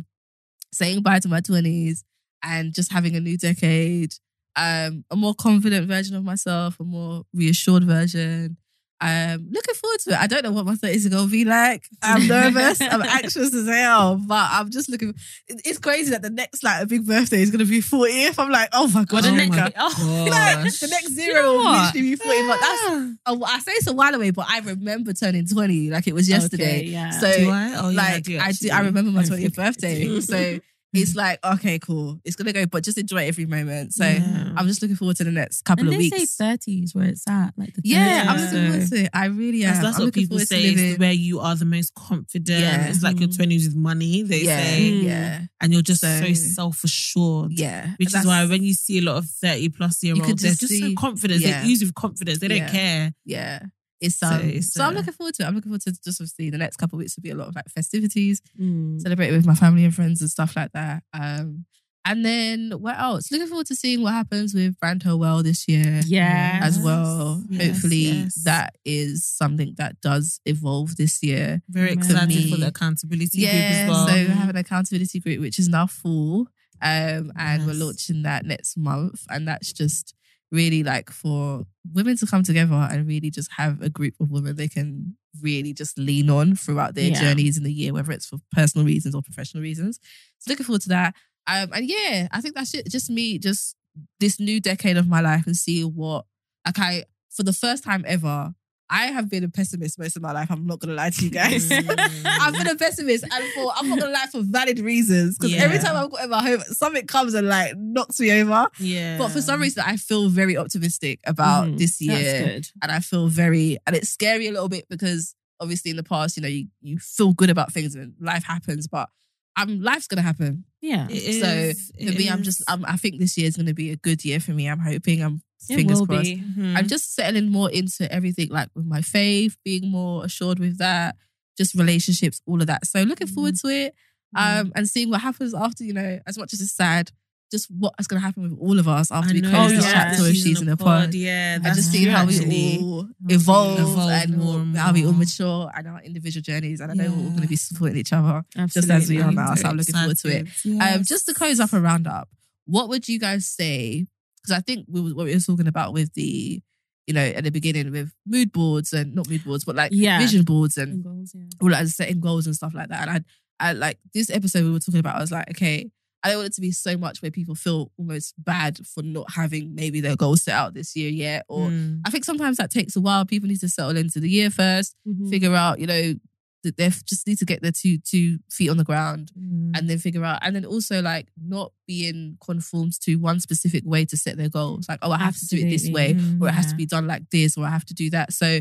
saying bye to my 20s and just having a new decade. Um, a more confident version of myself, a more reassured version. Um, looking forward to it. I don't know what my 30s are gonna be like. I'm nervous. I'm anxious as hell, but I'm just looking. It's crazy that the next like a big birthday is gonna be 40th. I'm like, oh my god, Well, the oh next, my God. oh, Like, the next You zero know will what? literally be 40, but that's Oh, I say it's a while away, but I remember turning 20 like it was yesterday. Okay, yeah. So, Do I? Oh, yeah, I like, do, I, do, I remember my 20th birthday. so it's like, okay, cool. It's going to go, but just enjoy every moment. So Yeah. I'm just looking forward to the next couple and of weeks. they weeks. say 30s where it's at. Like the yeah, I'm just looking forward to it. I really am. That's, that's I'm what people say. It's where you are the most confident. Yeah. It's like your Mhm. twenties with money. They yeah, say, yeah, and you're just so, So- self assured. yeah. Which is why when you see a lot of thirty plus year olds, they're just just so confident. yeah. They use with confidence. They don't care. yeah. It's So um, so, I'm uh, looking forward to it. I'm looking forward to just obviously the next couple of weeks will be a lot of like festivities. Mm. celebrate with my family and friends and stuff like that. Um, and then what else? Looking forward to seeing what happens with Brand Her Well this year Yeah. as well. Yes, Hopefully, yes. that is something that does evolve this year. Very excited for the accountability group Yeah, as well. so we have an accountability group which is now full, um, and we're launching that next month, and that's just really like for women to come together and really just have a group of women they can really just lean on throughout their Yeah. journeys in the year, whether it's for personal reasons or professional reasons. So looking forward to that. Um, and yeah, I think that's it. Just me, just this new decade of my life and see what like I for the first time ever. I have been a pessimist most of my life. I'm not gonna lie to you guys. Mm. I've been a pessimist, and for I'm not gonna lie for valid reasons. Because every time I've got in my home, something comes and like knocks me over. yeah. But for some reason, I feel very optimistic about Mhm. this That's year, good. and I feel very, and it's scary a little bit because obviously in the past, you know, you you feel good about things and life happens, but I'm life's gonna happen. Yeah. It so is, for it me, I'm just, I'm, I think this year is gonna be a good year for me. I'm hoping. I'm fingers crossed. be. Mhm. I'm just settling more into everything, like with my faith, being more assured with that, just relationships, all of that. So looking forward Mm-hmm. to it, um, and seeing what happens after. You know, as much as it's sad, just what's going to happen with all of us after we close this yeah. chapter of season of pod. Yeah, And that's just seeing how we all evolve, evolve and more how we all mature and our individual journeys. And I know we're all going to be supporting each other Absolutely. just as we are now. So I'm looking forward to it. excited. Um, just to close up a roundup, what would you guys say? Because I think we, what we were talking about with the, you know, at the beginning with mood boards and not mood boards, but like Yeah. vision boards and And goals, yeah. all like setting goals and stuff like that. And I, I like this episode we were talking about. I was like, okay, I don't want it to be so much where people feel almost bad for not having maybe their goals set out this year yet. Or Mm. I think sometimes that takes a while. People need to settle into the year first, Mhm. figure out, you know, that they just need to get their two two feet on the ground Mm. and then figure out and then also like not being conformed to one specific way to set their goals like oh i have to do it this way Absolutely. or it has to be done like this or i have to do that so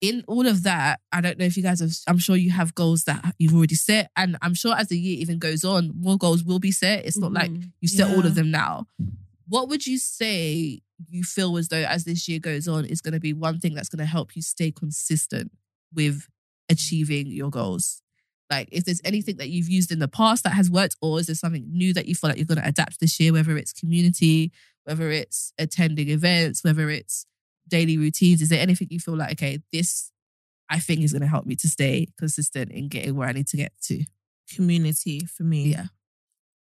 in all of that i don't know if you guys have i'm sure you have goals that you've already set and i'm sure as the year even goes on more goals will be set. It's not like Mhm. you set all of them now. What would you say you feel as though as this year goes on is going to be one thing that's going to help you stay consistent with achieving your goals? Like if there's anything that you've used in the past that has worked or is there something new that you feel like you're going to adapt this year whether it's community whether it's attending events whether it's daily routines is there anything you feel like okay this i think is going to help me to stay consistent in getting where i need to get to community for me. yeah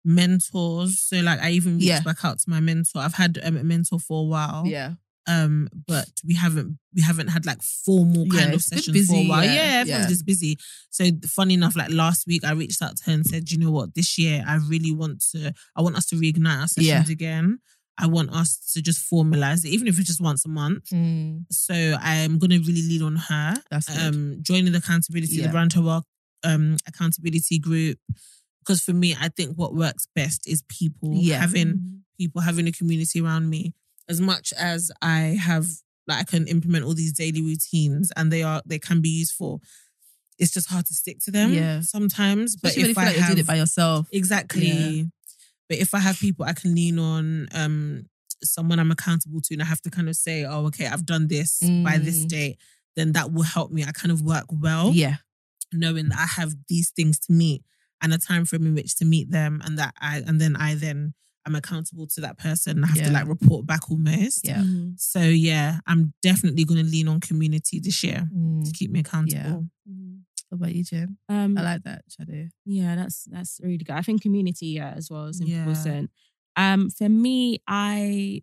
Mentors. So like I even reached Yeah. back out to my mentor. I've had um, a mentor for a while. yeah Um, but we haven't we haven't had like formal Yeah, kind of a bit sessions for a while. yeah, Yeah, everyone's yeah. just busy. So funny enough, like last week I reached out to her and said, you know what, this year I really want to I want us to reignite our sessions Yeah. again. I want us to just formalize it, even if it's just once a month. So I'm gonna really lean on her. That's good. um joining the accountability, Yeah. the brand to work um accountability group. Because for me, I think what works best is people Yeah. having Mhm. people having a community around me. As much as I have like I can implement all these daily routines and they are they can be useful. It's just hard to stick to them Yeah. sometimes. But Especially you if feel I like have it by yourself exactly, Yeah. But if I have people I can lean on, um, someone I'm accountable to, and I have to kind of say, "Oh, okay, I've done this by this Mm. date," then that will help me. I kind of work well, yeah knowing that I have these things to meet and a time frame in which to meet them, and that I and then I then I'm accountable to that person. I have to like report back almost. Yeah. Mhm. So yeah, I'm definitely going to lean on community this year Mm. to keep me accountable. Mhm. What about you, Jim? Um, I like that, Shade. Yeah, that's that's really good. I think community, yeah, as well is Yeah. important. Um, for me, I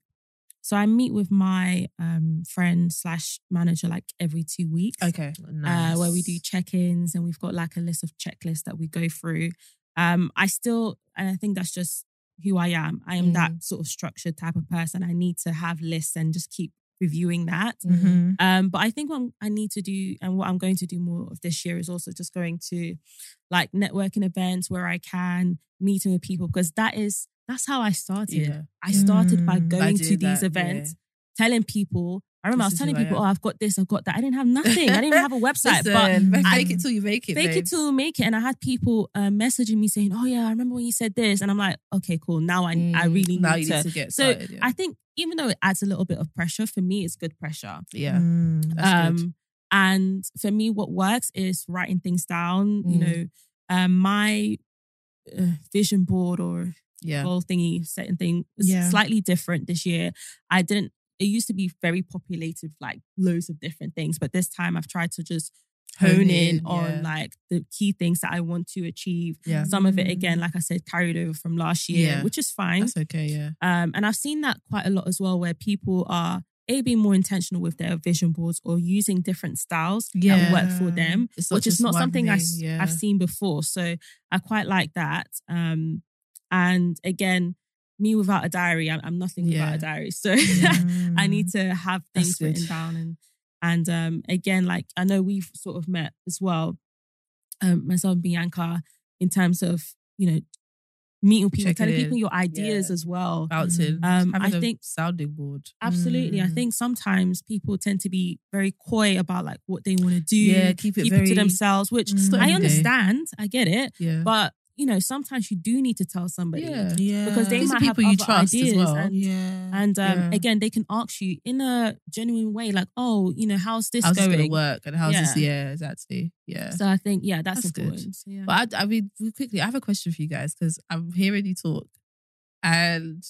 so I meet with my um friend slash manager like every two weeks. Okay. Uh, where we do check-ins and we've got like a list of checklists that we go through. Um, I still and I think that's just who I am. I am that sort of structured type of person. I need to have lists and just keep reviewing that. Mm-hmm. Um, but I think what I'm- need to do and what I'm going to do more of this year is also just going to like networking events where I can meeting with people because that is that's how I started. Yeah. I started by Mm. By going to these that, events, telling people. I remember This I was telling people, "Oh, I've got this, I've got that." I didn't have nothing. I didn't even have a website, Listen, but fake I- it till you make it. fake babe. it till make it. And I had people uh, messaging me saying, "Oh yeah, I remember when you said this," and I'm like, "Okay, cool. Now I I Mm, really now need you to." need to get so started. Yeah. I think even though it adds a little bit of pressure for me, it's good pressure. yeah. Mm. That's good. Um, and for me, what works is writing things down. You Mm. know, um, my uh, vision board or Yeah. goal thingy setting thing is Yeah. slightly different this year. I didn't. It used to be very populated, like loads of different things, but this time I've tried to just hone, Hone in, in, on yeah. like the key things that I want to achieve. Yeah. Some of it, again, like I said, carried over from last year, Yeah. which is fine. That's okay. Yeah. Um, and I've seen that quite a lot as well, where people are a being more intentional with their vision boards or using different styles that work for them, which is not something I, thing, yeah. have seen before. So I quite like that. Um, and again, me without a diary, I'm, I'm nothing Yeah. without a diary. So Mm. I need to have things written down and and um again, like I know we've sort of met as well, um, myself and Bianca, in terms of, you know, meeting people, Checking telling in. people your ideas Yeah. as well. bouncing. Um, having I think- sounding board. Absolutely. I Mm. think sometimes people tend to be very coy about like what they want to do, Yeah, keep it keep very it to themselves, which not I understand. I get it. Yeah. But, you know, sometimes you do need to tell somebody. yeah. yeah. Because they These are might have people you other trust as ideas well. and yeah. and um, Yeah. again, they can ask you in a genuine way, like, "Oh, you know, how's this How's this going?" gonna work? And how's this? Yeah. Yeah, exactly. Yeah. So I think, yeah, that's, That's good. important. So, yeah. But I, I mean, quickly, I have a question for you guys because I'm hearing you talk. And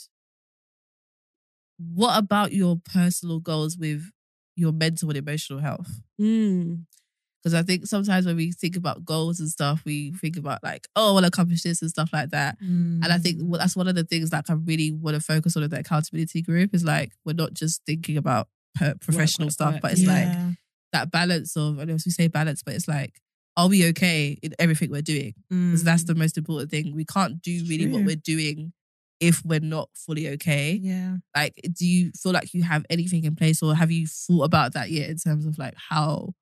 what about your personal goals with your mental and emotional health? Mm, Because I think sometimes when we think about goals and stuff, we think about like, oh, I want to accomplish this and stuff like that. And I think Mm. that's one of the things like I really want to focus on in the accountability group is like we're not just thinking about professional work, stuff, work. but it's like that balance of, I know we say balance, but it's like, are we okay in everything we're doing? Because that's Mm. the most important thing. We can't do really what we're doing if we're not fully okay. yeah. Like, do you feel like you have anything in place or have you thought about that yet in terms of like how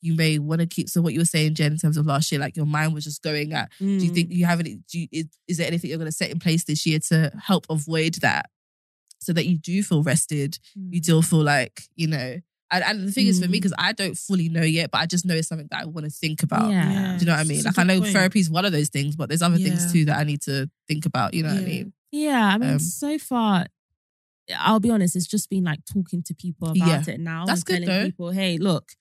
you may want to keep? So, what you were saying, Jen, in terms of last year, like your mind was just going at, do you mm. think you have any, do you, is, is there anything you're going to set in place this year to help avoid that so that you do feel rested? You do feel like, you know, and, and the thing is for me, Mm. because I don't fully know yet, but I just know it's something that I want to think about. Yeah. Do you know what I mean? It's Like I know therapy is one of those things, but there's other things too that I need to think about. You know what I mean? Yeah, I mean, Um, so far, I'll be honest, it's just been like talking to people about Yeah. it now. That's and good, telling though. people, hey, look,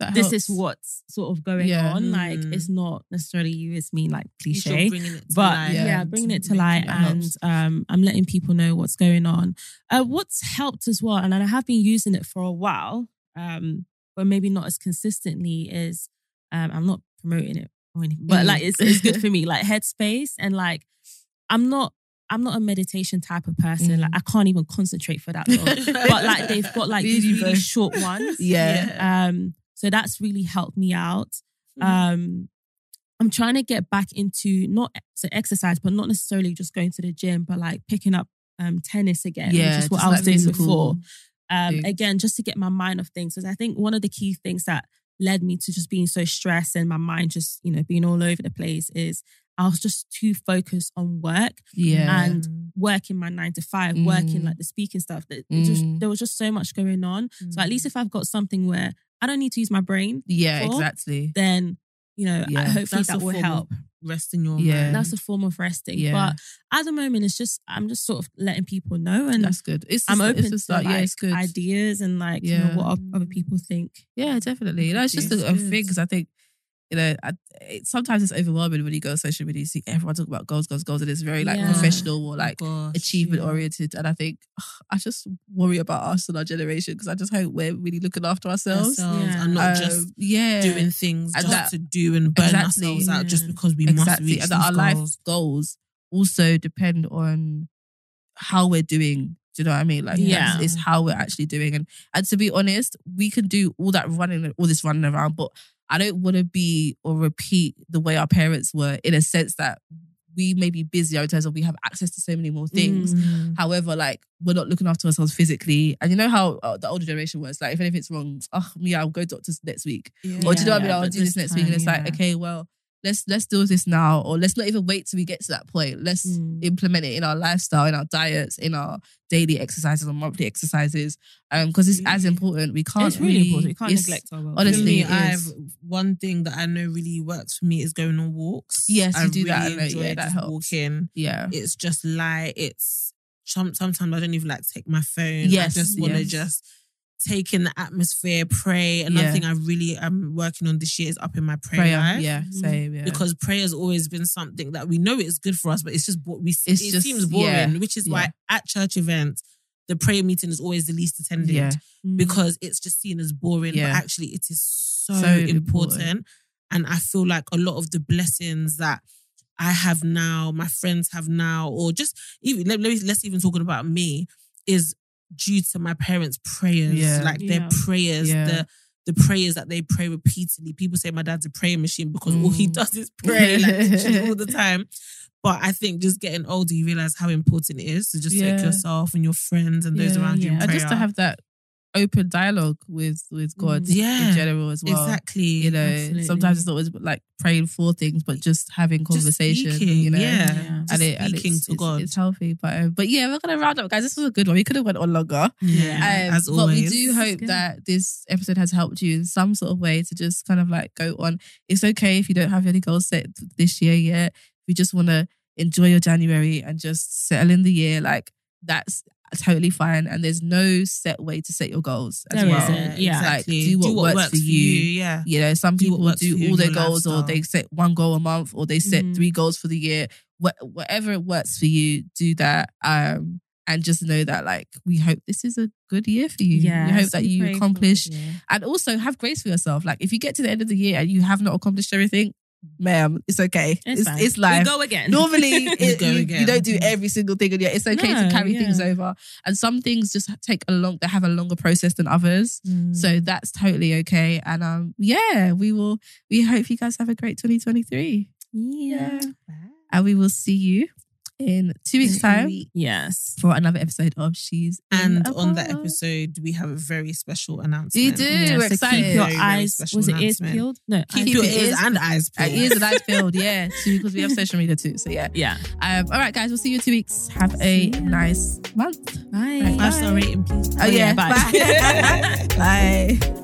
That this helps. is what's sort of going Yeah. on. Like, Mm. it's not necessarily you, it's me, like cliche. But yeah, Yeah. bringing it to light and um, I'm letting people know what's going on. Uh, what's helped as well, and I have been using it for a while, um, but maybe not as consistently, is um, I'm not promoting it or anything, but Mm. like it's, it's good for me, like Headspace. And like, I'm not. I'm not a meditation type of person. Mm. Like I can't even concentrate for that long. but like they've got like these really short ones. Yeah. Um, so that's really helped me out. Mhm. Um, I'm trying to get back into not so exercise, but not necessarily just going to the gym, but like picking up um tennis again, Yeah, which is what I was doing physical before. Um, again, just to get my mind off things. Because I think one of the key things that led me to just being so stressed and my mind just, you know, being all over the place is I was just too focused on work Yeah. and working my nine to five, working Mm. like the speaking stuff. That it just Mm. there was just so much going on. So at least if I've got something where I don't need to use my brain, yeah, for, exactly. then you know, Yeah. I, hopefully That's that will help. resting your Yeah. mind. That's a form of resting. Yeah. But at the moment, it's just I'm just sort of letting people know, and That's good. It's I'm open it's to like, yeah, it's good. ideas and like you know what other people think. Yeah, definitely. That's just a, a thing because I think you know, I, it, sometimes it's overwhelming when you go on social media. You see everyone talk about goals, goals, goals, and it's very like Yeah. professional or like Gosh, achievement yeah. oriented. And I think ugh, I just worry about us and our generation because I just hope we're really looking after ourselves. Ourselves Yeah. and not Um, just yeah, doing things And just that- to do and burn Exactly. ourselves out just because we must reach and these that our life goals. goals also depend on how we're doing. Do you know what I mean? Like, Yeah. it's, it's how we're actually doing. And and to be honest, we can do all that running, all this running around, but I don't want to be or repeat the way our parents were in a sense that we may be busier in terms of we have access to so many more things. Mm. However, like we're not looking after ourselves physically, and you know how uh, the older generation was like, if anything's wrong, oh me, I'll go doctors next week, Yeah. or do you know what I mean? I'll do this, next week, and it's time, like, okay, well, let's let's deal with this now, or let's not even wait till we get to that point. Let's Mm. implement it in our lifestyle, in our diets, in our daily exercises or monthly exercises, um, because it's as important. We can't. It's really important. You can't neglect our well. honestly, for me, I've one thing that I know really works for me is going on walks. Yes, you I do that, really I know, enjoy yeah, that helps. walking. Yeah, It's just light. It's some- sometimes I don't even like to take my phone. Yes, I just want to yes. just take in the atmosphere, pray. Another Yeah. thing I really am working on this year is up in my prayer, prayer. life. Yeah, Mhm. same. Yeah, Because prayer has always been something that we know it's good for us, but it's just what we. It's it just- seems boring, yeah, which is why at church events the prayer meeting is always the least attended yeah, Mm. because it's just seen as boring, Yeah. but actually it is so, So important. important. And I feel like a lot of the blessings that I have now, my friends have now, or just even let, let, let's even talking about me, is due to my parents' prayers. Yeah. Like their Yeah. prayers, Yeah. the the prayers that they pray repeatedly. People say my dad's a prayer machine because all he Mm. does is pray like all the time. But I think just getting older, you realize how important it is to just Yeah. take yourself and your friends and those Yeah, around you in yeah. and just to prayer. have that open dialogue with with God Yeah. in general as well. exactly. You know, Absolutely. sometimes it's not always like praying for things, but just having Just speaking, you know, yeah. Yeah. And it and speaking it's, to it's, God. it's healthy. But um, but yeah, we're gonna round up, guys. This was a good one. We could have went on longer. Yeah, Um, as but always. we do hope that this episode has helped you in some sort of way to just kind of like go on. It's okay if you don't have any goals set this year yet. If you just want to enjoy your January and just settle in the year, like that's totally fine. And there's no set way to set your goals as There well. isn't, yeah. Like, do what works for you. Yeah. You know, some Do people do all their goals, or they set one goal a month, or they set Mhm. three goals for the year. Wh- whatever works for you, do that. Um, and just know that, like, we hope this is a good year for you. Yeah. we hope that you accomplish, and also have grace for yourself. Like, if you get to the end of the year and you have not accomplished everything, ma'am, it's okay. It's, It's it's life. We go again. Normally, it, go you, again. you don't do every single thing, and yeah, it's okay to No, carry things over. And some things just take a long, they have a longer process than others. Mm. So that's totally okay. And um, yeah, we will. We hope you guys have a great 2023. yeah. And we will see you in two weeks' time Yes. for another episode of She's And a on that episode, we have a very special announcement. You do. Yeah, we're so excited. keep your Very, very eyes. special Was it ears announcement. peeled? No. Keep eyes your your ears ears- and eyes peeled. ears and eyes peeled, yeah, too, because we have social media too. So yeah. Yeah. Um, all right, guys, we'll see you in two weeks. Have a nice month. Bye. Right, Five star rating, please. Oh, yeah, bye. bye. bye.